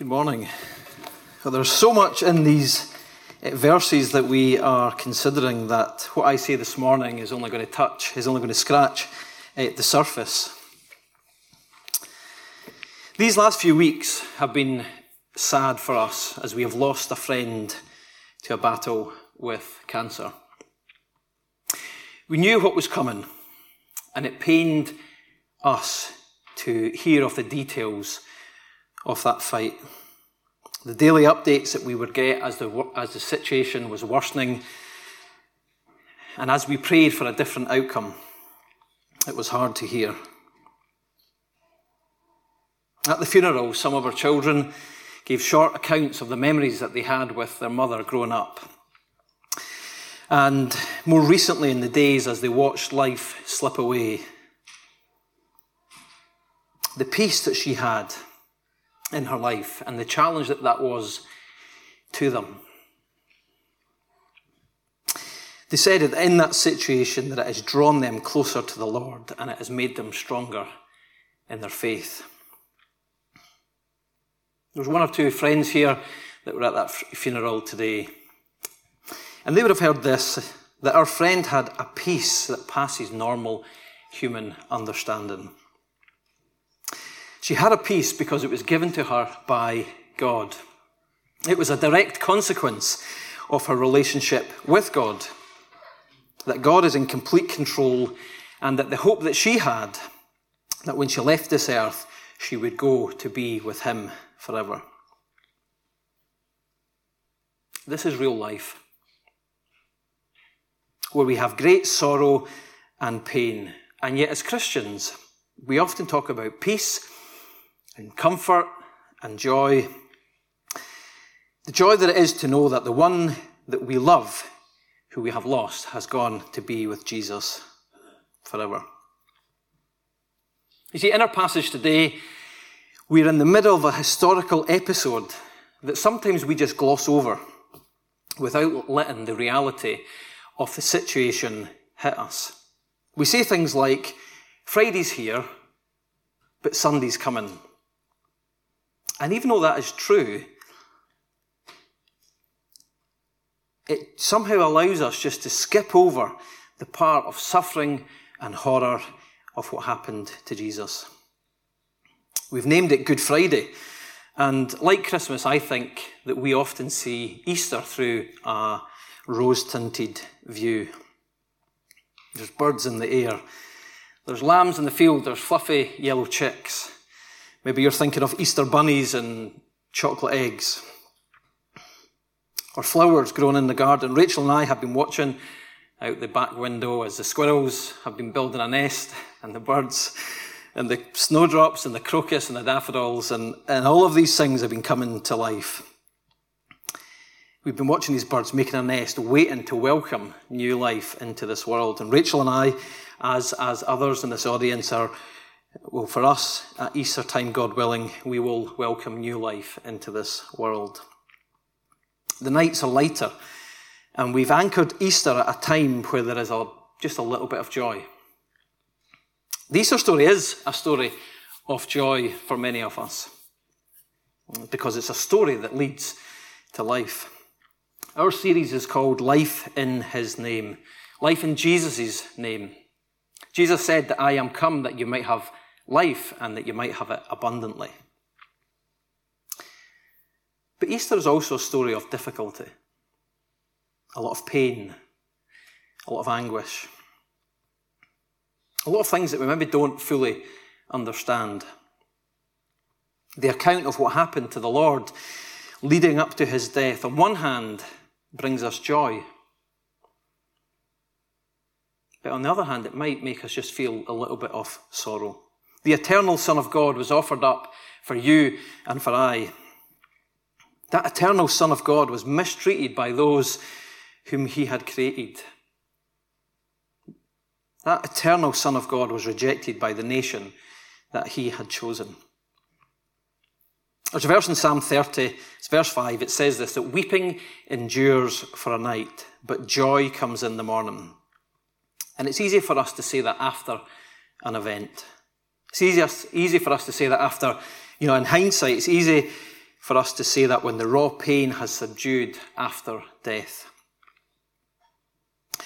Good morning. Well, there's so much in these uh, verses that we are considering that what I say this morning is only going to touch, is only going to scratch uh, the surface. These last few weeks have been sad for us as we have lost a friend to a battle with cancer. We knew what was coming, and it pained us to hear of the details of that fight. The daily updates that we would get as the, as the situation was worsening, and as we prayed for a different outcome, it was hard to hear. At the funeral, some of our children gave short accounts of the memories that they had with their mother growing up. And more recently, in the days as they watched life slip away, the peace that she had in her life and the challenge that that was to them. They said that in that situation that it has drawn them closer to the Lord and it has made them stronger in their faith. There was one or two friends here that were at that funeral today, and they would have heard this that our friend had a peace that passes normal human understanding. She had a peace because it was given to her by God. It was a direct consequence of her relationship with God. That God is in complete control, and that the hope that she had that when she left this earth, she would go to be with Him forever. This is real life, where we have great sorrow and pain. And yet, as Christians, we often talk about peace and comfort and joy. The joy that it is to know that the one that we love, who we have lost, has gone to be with Jesus forever. You see, in our passage today, we're in the middle of a historical episode that sometimes we just gloss over without letting the reality of the situation hit us. We say things like, Friday's here, but Sunday's coming. And even though that is true, it somehow allows us just to skip over the part of suffering and horror of what happened to Jesus. We've named it Good Friday. And like Christmas, I think that we often see Easter through a rose tinted view. There's birds in the air, there's lambs in the field, there's fluffy yellow chicks. Maybe you're thinking of Easter bunnies and chocolate eggs. Or flowers grown in the garden. Rachel and I have been watching out the back window as the squirrels have been building a nest and the birds and the snowdrops and the crocus and the daffodils and, and all of these things have been coming to life. We've been watching these birds making a nest, waiting to welcome new life into this world. And Rachel and I, as, as others in this audience, are well, for us, at Easter time, God willing, we will welcome new life into this world. The nights are lighter, and we've anchored Easter at a time where there is a, just a little bit of joy. The Easter story is a story of joy for many of us, because it's a story that leads to life. Our series is called Life in His Name, Life in Jesus' name. Jesus said that I am come that you might have life and that you might have it abundantly. But Easter is also a story of difficulty, a lot of pain, a lot of anguish, a lot of things that we maybe don't fully understand. The account of what happened to the Lord leading up to his death, on one hand, brings us joy. But on the other hand, it might make us just feel a little bit of sorrow. The eternal Son of God was offered up for you and for I. That eternal Son of God was mistreated by those whom he had created. That eternal Son of God was rejected by the nation that he had chosen. There's a verse in Psalm 30, it's verse 5, it says this that weeping endures for a night, but joy comes in the morning. And it's easy for us to say that after an event. It's easy, easy for us to say that after, you know, in hindsight, it's easy for us to say that when the raw pain has subdued after death.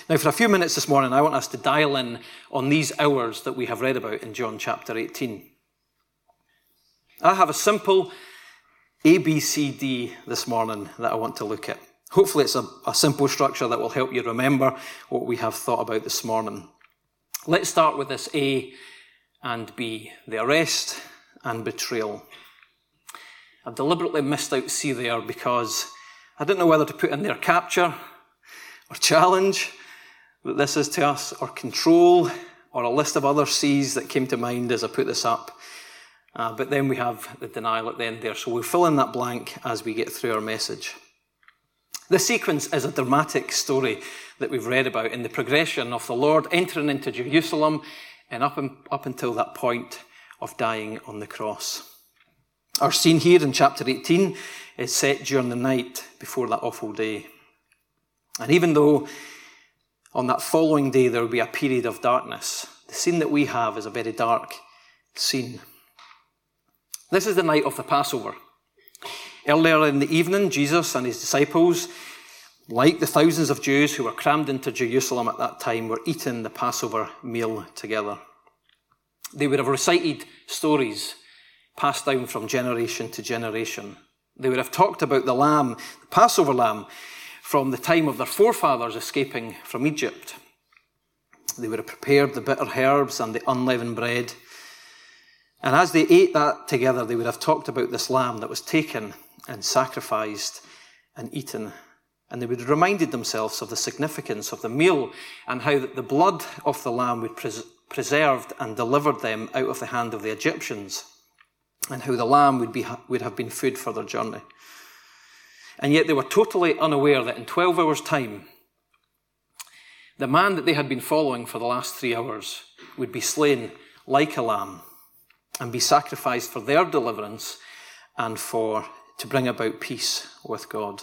Now, for a few minutes this morning, I want us to dial in on these hours that we have read about in John chapter 18. I have a simple ABCD this morning that I want to look at. Hopefully, it's a, a simple structure that will help you remember what we have thought about this morning. Let's start with this A and B the arrest and betrayal. I've deliberately missed out C there because I didn't know whether to put in there capture or challenge that this is to us, or control, or a list of other C's that came to mind as I put this up. Uh, but then we have the denial at the end there, so we'll fill in that blank as we get through our message. The sequence is a dramatic story that we've read about in the progression of the Lord entering into Jerusalem and up, in, up until that point of dying on the cross. Our scene here in chapter 18 is set during the night before that awful day. And even though on that following day there will be a period of darkness, the scene that we have is a very dark scene. This is the night of the Passover. Earlier in the evening, Jesus and his disciples, like the thousands of Jews who were crammed into Jerusalem at that time, were eating the Passover meal together. They would have recited stories passed down from generation to generation. They would have talked about the lamb, the Passover lamb, from the time of their forefathers escaping from Egypt. They would have prepared the bitter herbs and the unleavened bread. And as they ate that together, they would have talked about this lamb that was taken and sacrificed and eaten. And they would have reminded themselves of the significance of the meal and how the blood of the lamb would pres- preserved and delivered them out of the hand of the Egyptians and how the lamb would, be, would have been food for their journey. And yet they were totally unaware that in 12 hours' time, the man that they had been following for the last three hours would be slain like a lamb and be sacrificed for their deliverance and for to bring about peace with God.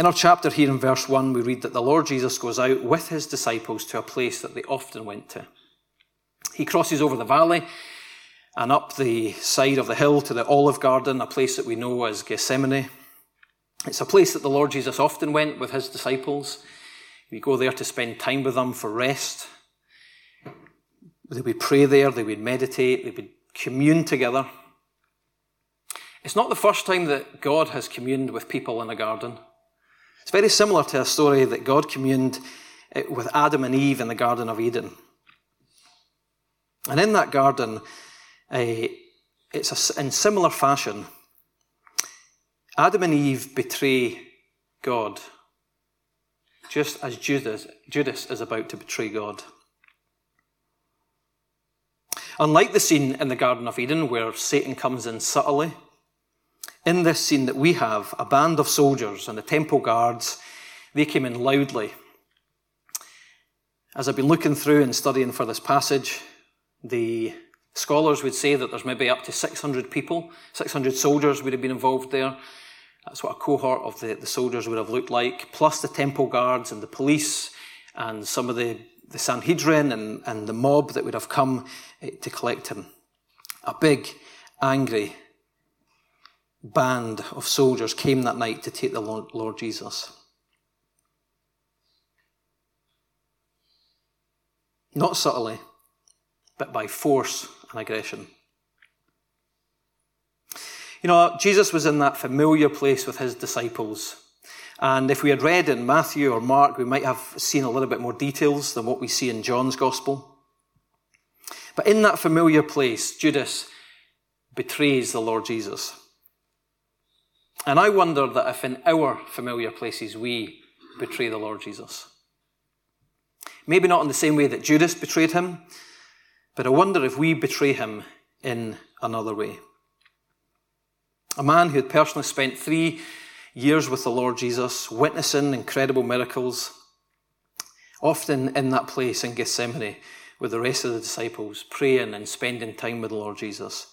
In our chapter here in verse 1, we read that the Lord Jesus goes out with his disciples to a place that they often went to. He crosses over the valley and up the side of the hill to the Olive Garden, a place that we know as Gethsemane. It's a place that the Lord Jesus often went with his disciples. We go there to spend time with them for rest. They would pray there, they would meditate, they would commune together. It's not the first time that God has communed with people in a garden. It's very similar to a story that God communed eh, with Adam and Eve in the Garden of Eden. And in that garden, uh, it's a, in similar fashion. Adam and Eve betray God, just as Judas, Judas is about to betray God. Unlike the scene in the Garden of Eden where Satan comes in subtly, in this scene that we have, a band of soldiers and the temple guards, they came in loudly. As I've been looking through and studying for this passage, the Scholars would say that there's maybe up to 600 people, 600 soldiers would have been involved there. That's what a cohort of the, the soldiers would have looked like, plus the temple guards and the police and some of the, the Sanhedrin and, and the mob that would have come eh, to collect him. A big, angry band of soldiers came that night to take the Lord, Jesus. Not subtly, but by force and aggression. You know, Jesus was in that familiar place with his disciples. And if we had read in Matthew or Mark, we might have seen a little bit more details than what we see in John's gospel. But in that familiar place, Judas betrays the Lord Jesus. And I wonder that if in our familiar places we betray the Lord Jesus. Maybe not in the same way that Judas betrayed him, but I wonder if we betray him in another way. A man who had personally spent three years with the Lord Jesus, witnessing incredible miracles, often in that place in Gethsemane with the rest of the disciples, praying and spending time with the Lord Jesus.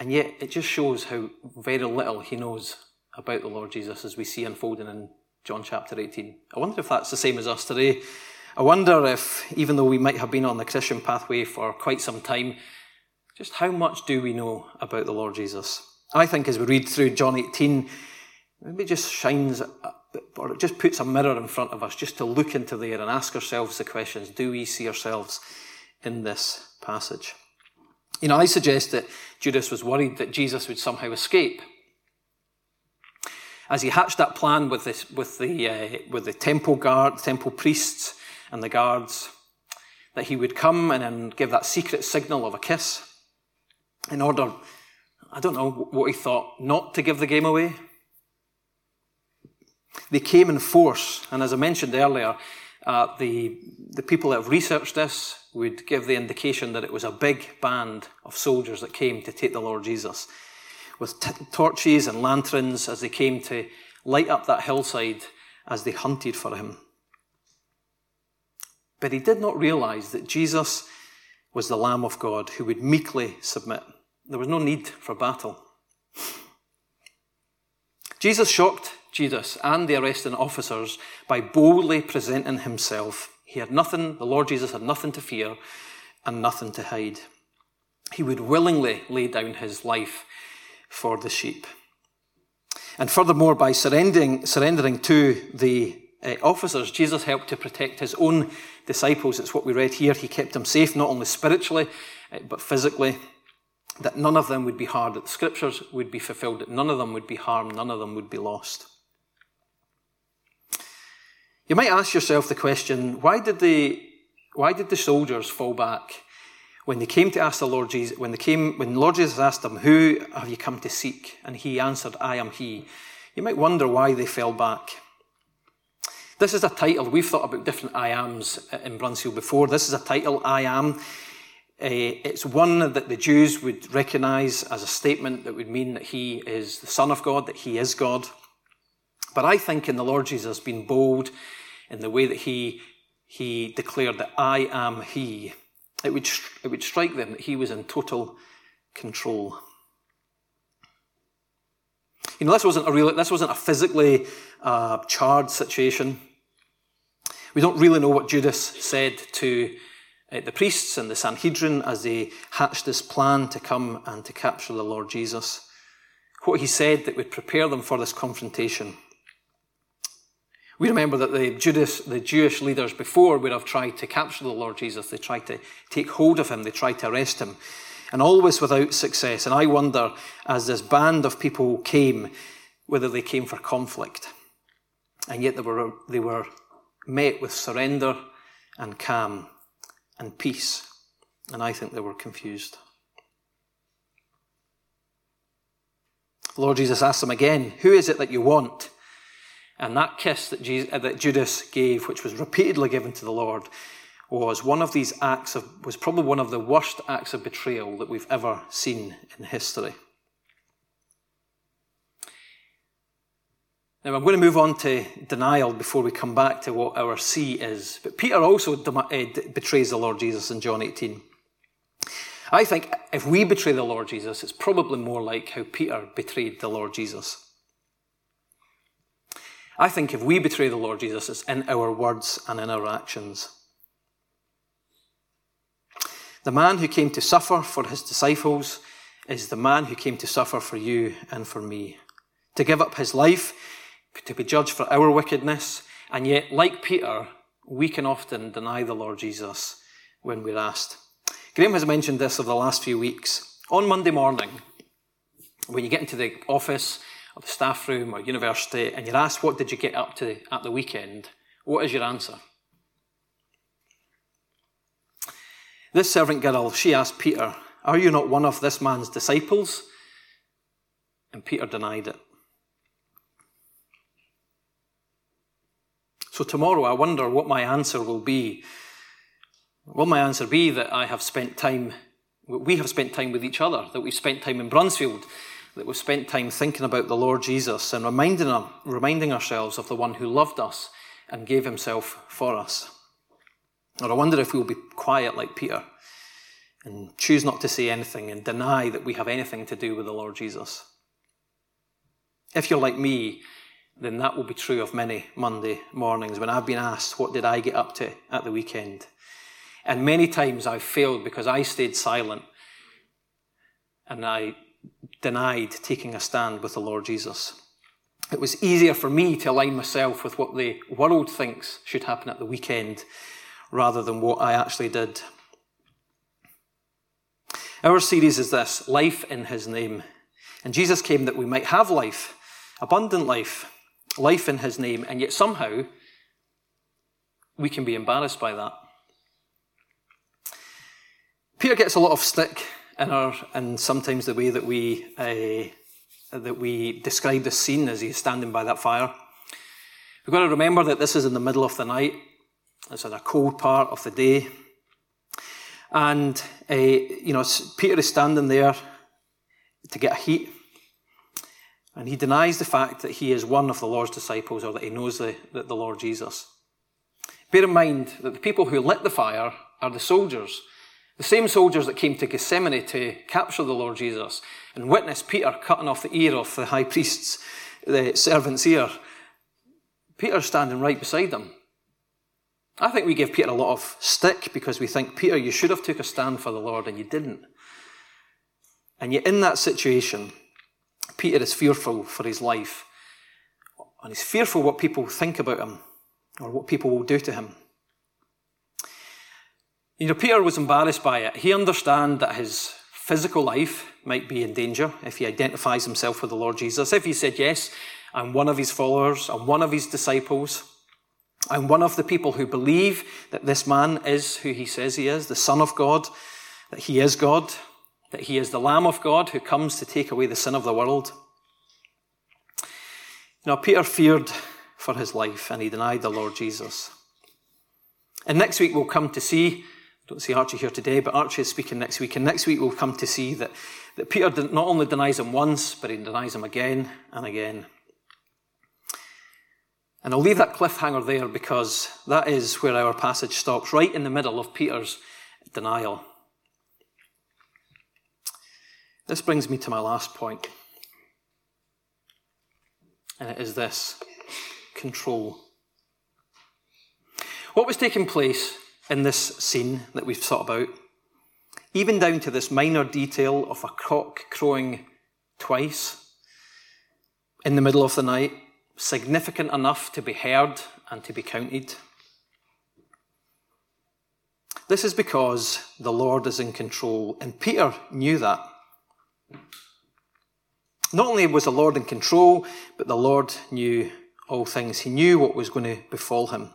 And yet, it just shows how very little he knows about the Lord Jesus as we see unfolding in John chapter 18. I wonder if that's the same as us today. I wonder if, even though we might have been on the Christian pathway for quite some time, just how much do we know about the Lord Jesus? I think as we read through John 18, maybe it just shines or it just puts a mirror in front of us just to look into there and ask ourselves the questions do we see ourselves in this passage? You know, I suggest that Judas was worried that Jesus would somehow escape. As he hatched that plan with, this, with, the, uh, with the temple guard, temple priests, and the guards, that he would come and then give that secret signal of a kiss in order, I don't know what he thought, not to give the game away. They came in force, and as I mentioned earlier, uh, the, the people that have researched this would give the indication that it was a big band of soldiers that came to take the Lord Jesus with t- torches and lanterns as they came to light up that hillside as they hunted for him. But he did not realize that Jesus was the Lamb of God who would meekly submit. There was no need for battle. Jesus shocked Judas and the arresting officers by boldly presenting himself. He had nothing, the Lord Jesus had nothing to fear and nothing to hide. He would willingly lay down his life for the sheep. And furthermore, by surrendering, surrendering to the uh, officers, Jesus helped to protect his own disciples. It's what we read here. He kept them safe, not only spiritually, uh, but physically, that none of them would be hard, that the scriptures would be fulfilled, that none of them would be harmed, none of them would be lost. You might ask yourself the question why did the, why did the soldiers fall back when they came to ask the Lord Jesus, when they came, when Lord Jesus asked them, Who have you come to seek? And he answered, I am he. You might wonder why they fell back. This is a title. We've thought about different I ams in Bruntsfield before. This is a title, I am. Uh, it's one that the Jews would recognize as a statement that would mean that he is the Son of God, that he is God. But I think in the Lord Jesus being bold in the way that he, he declared that I am he it would, it would strike them that he was in total control. You know, this wasn't a real, this wasn't a physically uh, charged situation. We don't really know what Judas said to uh, the priests and the Sanhedrin as they hatched this plan to come and to capture the Lord Jesus. What he said that would prepare them for this confrontation. We remember that the, Judas, the Jewish leaders before would have tried to capture the Lord Jesus. They tried to take hold of him, they tried to arrest him, and always without success. And I wonder, as this band of people came, whether they came for conflict. And yet they were, they were met with surrender and calm and peace. And I think they were confused. Lord Jesus asked them again, Who is it that you want? And that kiss that, Jesus, uh, that Judas gave, which was repeatedly given to the Lord, was one of these acts of, was probably one of the worst acts of betrayal that we've ever seen in history. Now, I'm going to move on to denial before we come back to what our C is. But Peter also uh, betrays the Lord Jesus in John 18. I think if we betray the Lord Jesus, it's probably more like how Peter betrayed the Lord Jesus. I think if we betray the Lord Jesus, it's in our words and in our actions. The man who came to suffer for his disciples is the man who came to suffer for you and for me. To give up his life, to be judged for our wickedness, and yet, like Peter, we can often deny the Lord Jesus when we're asked. Graham has mentioned this over the last few weeks. On Monday morning, when you get into the office or the staff room or university and you're asked, What did you get up to at the weekend? What is your answer? This servant girl, she asked Peter, Are you not one of this man's disciples? And Peter denied it. So tomorrow, I wonder what my answer will be. Will my answer be that I have spent time, we have spent time with each other, that we've spent time in Bruntsfield, that we've spent time thinking about the Lord Jesus and reminding, him, reminding ourselves of the one who loved us and gave himself for us. Or I wonder if we'll be quiet like Peter and choose not to say anything and deny that we have anything to do with the Lord Jesus. If you're like me, then that will be true of many Monday mornings when I've been asked, What did I get up to at the weekend? And many times I've failed because I stayed silent and I denied taking a stand with the Lord Jesus. It was easier for me to align myself with what the world thinks should happen at the weekend rather than what I actually did. Our series is this Life in His Name. And Jesus came that we might have life, abundant life, life in His name, and yet somehow we can be embarrassed by that. Peter gets a lot of stick in our, and sometimes the way that we uh, that we describe the scene as he's standing by that fire. We've got to remember that this is in the middle of the night. It's in a cold part of the day. And, uh, you know, Peter is standing there to get a heat. And he denies the fact that he is one of the Lord's disciples or that he knows the, the, the Lord Jesus. Bear in mind that the people who lit the fire are the soldiers the same soldiers that came to Gethsemane to capture the Lord Jesus and witness Peter cutting off the ear of the high priest's the servant's ear. Peter's standing right beside them. I think we give Peter a lot of stick because we think, Peter, you should have took a stand for the Lord and you didn't. And yet in that situation, Peter is fearful for his life. And he's fearful what people think about him or what people will do to him. You know, Peter was embarrassed by it. He understood that his physical life might be in danger if he identifies himself with the Lord Jesus. If he said, Yes, I'm one of his followers, I'm one of his disciples, I'm one of the people who believe that this man is who he says he is, the Son of God, that he is God, that he is the Lamb of God who comes to take away the sin of the world. Now, Peter feared for his life and he denied the Lord Jesus. And next week we'll come to see don't see Archie here today, but Archie is speaking next week. And next week we'll come to see that, that Peter not only denies him once, but he denies him again and again. And I'll leave that cliffhanger there because that is where our passage stops, right in the middle of Peter's denial. This brings me to my last point, and it is this control. What was taking place in this scene that we've thought about, even down to this minor detail of a cock crowing twice in the middle of the night, significant enough to be heard and to be counted. This is because the Lord is in control, and Peter knew that. Not only was the Lord in control, but the Lord knew all things. He knew what was going to befall him.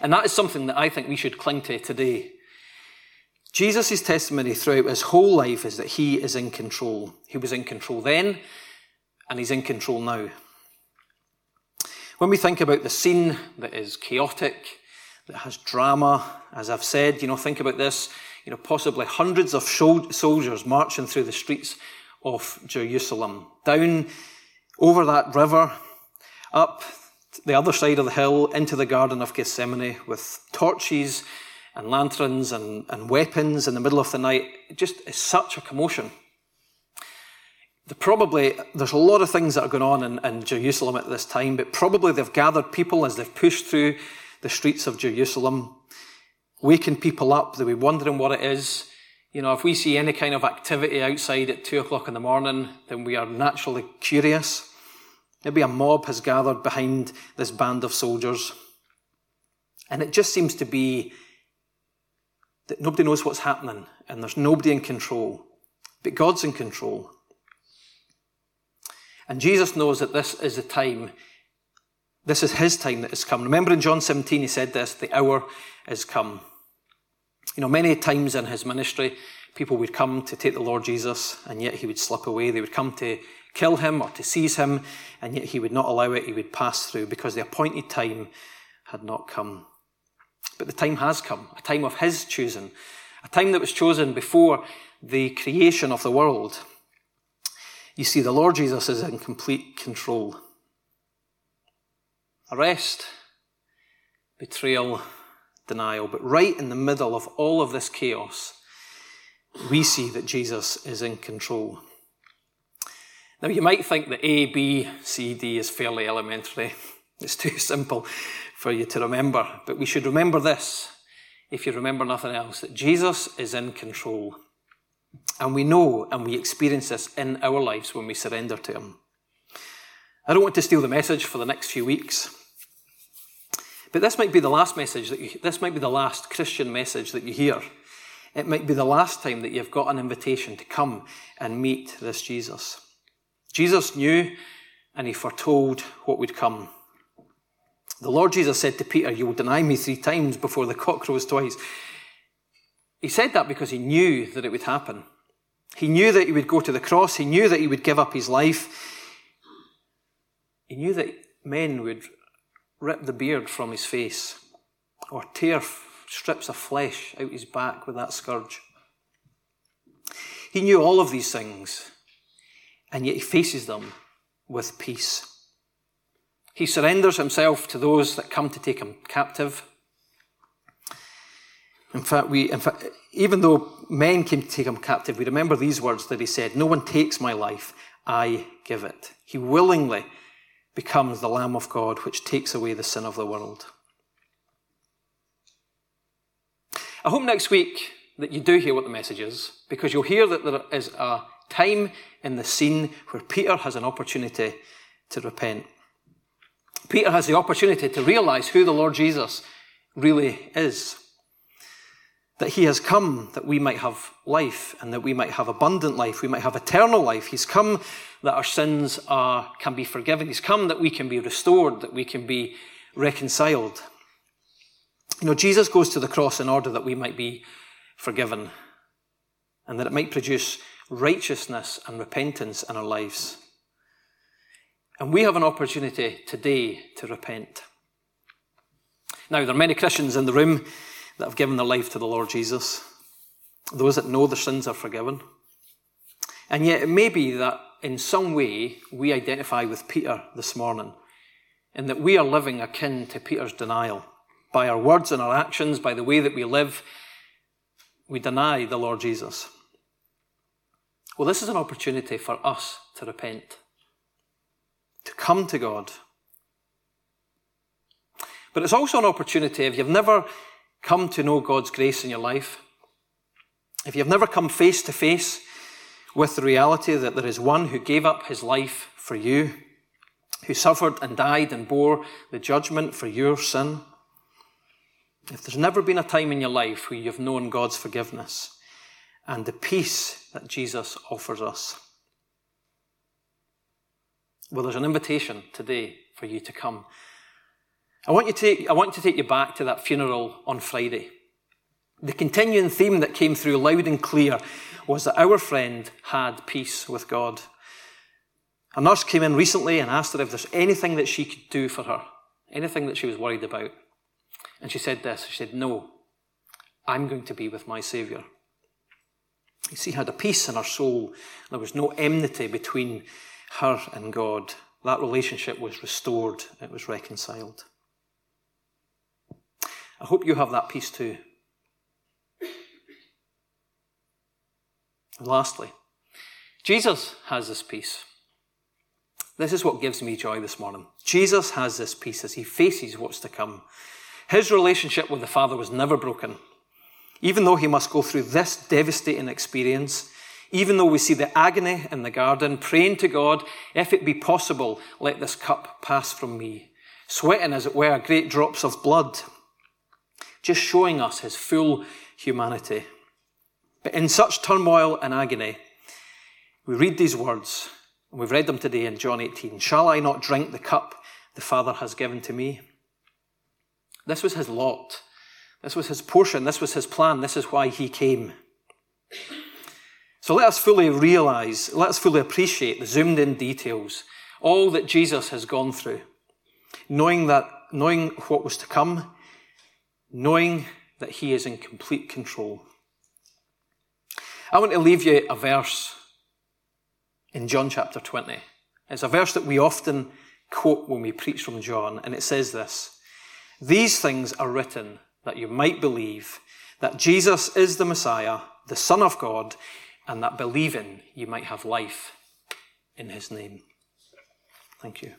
And that is something that I think we should cling to today. Jesus' testimony throughout his whole life is that he is in control. He was in control then, and he's in control now. When we think about the scene that is chaotic, that has drama, as I've said, you know, think about this, you know, possibly hundreds of soldiers marching through the streets of Jerusalem, down over that river, up the other side of the hill into the Garden of Gethsemane with torches and lanterns and, and weapons in the middle of the night. It just is such a commotion. The probably there's a lot of things that are going on in, in Jerusalem at this time, but probably they've gathered people as they've pushed through the streets of Jerusalem, waking people up. They'll be wondering what it is. You know, if we see any kind of activity outside at two o'clock in the morning, then we are naturally curious. Maybe a mob has gathered behind this band of soldiers. And it just seems to be that nobody knows what's happening and there's nobody in control. But God's in control. And Jesus knows that this is the time, this is his time that has come. Remember in John 17, he said this the hour is come. You know, many times in his ministry, people would come to take the Lord Jesus, and yet he would slip away. They would come to kill him or to seize him, and yet he would not allow it. He would pass through because the appointed time had not come. But the time has come, a time of his choosing, a time that was chosen before the creation of the world. You see, the Lord Jesus is in complete control. Arrest, betrayal, denial. But right in the middle of all of this chaos, we see that Jesus is in control. Now, you might think that A, B, C, D is fairly elementary. It's too simple for you to remember. But we should remember this, if you remember nothing else, that Jesus is in control. And we know and we experience this in our lives when we surrender to Him. I don't want to steal the message for the next few weeks, but this might be the last message that you, this might be the last Christian message that you hear. It might be the last time that you've got an invitation to come and meet this Jesus. Jesus knew and he foretold what would come. The Lord Jesus said to Peter, You will deny me three times before the cock crows twice. He said that because he knew that it would happen. He knew that he would go to the cross. He knew that he would give up his life. He knew that men would rip the beard from his face or tear strips of flesh out his back with that scourge. He knew all of these things, and yet he faces them with peace. He surrenders himself to those that come to take him captive. In fact, we, in fact, even though men came to take him captive, we remember these words that he said No one takes my life, I give it. He willingly becomes the Lamb of God, which takes away the sin of the world. I hope next week that you do hear what the message is, because you'll hear that there is a time in the scene where Peter has an opportunity to repent. Peter has the opportunity to realize who the Lord Jesus really is. That he has come that we might have life and that we might have abundant life, we might have eternal life. He's come that our sins are, can be forgiven. He's come that we can be restored, that we can be reconciled. You know, Jesus goes to the cross in order that we might be forgiven and that it might produce righteousness and repentance in our lives. And we have an opportunity today to repent. Now, there are many Christians in the room that have given their life to the Lord Jesus, those that know their sins are forgiven. And yet, it may be that in some way we identify with Peter this morning, and that we are living akin to Peter's denial. By our words and our actions, by the way that we live, we deny the Lord Jesus. Well, this is an opportunity for us to repent, to come to God. But it's also an opportunity if you've never come to know God's grace in your life, if you've never come face to face with the reality that there is one who gave up his life for you, who suffered and died and bore the judgment for your sin, if there's never been a time in your life where you've known God's forgiveness and the peace that Jesus offers us, well, there's an invitation today for you to come. I want, you to I want to take you back to that funeral on Friday. The continuing theme that came through loud and clear was that our friend had peace with God. A nurse came in recently and asked her if there's anything that she could do for her, anything that she was worried about. And she said this She said, No, I'm going to be with my Saviour. You see, had a peace in her soul. There was no enmity between her and God. That relationship was restored, it was reconciled. I hope you have that peace too. And lastly, Jesus has this peace. This is what gives me joy this morning. Jesus has this peace as he faces what's to come. His relationship with the Father was never broken. Even though he must go through this devastating experience, even though we see the agony in the garden, praying to God, if it be possible, let this cup pass from me, sweating, as it were, great drops of blood, just showing us his full humanity. But in such turmoil and agony, we read these words, and we've read them today in John 18 Shall I not drink the cup the Father has given to me? This was his lot. This was his portion. This was his plan. This is why he came. So let us fully realize, let us fully appreciate the zoomed in details, all that Jesus has gone through, knowing that, knowing what was to come, knowing that he is in complete control. I want to leave you a verse in John chapter 20. It's a verse that we often quote when we preach from John, and it says this these things are written that you might believe that Jesus is the Messiah, the Son of God, and that believing you might have life in his name. Thank you.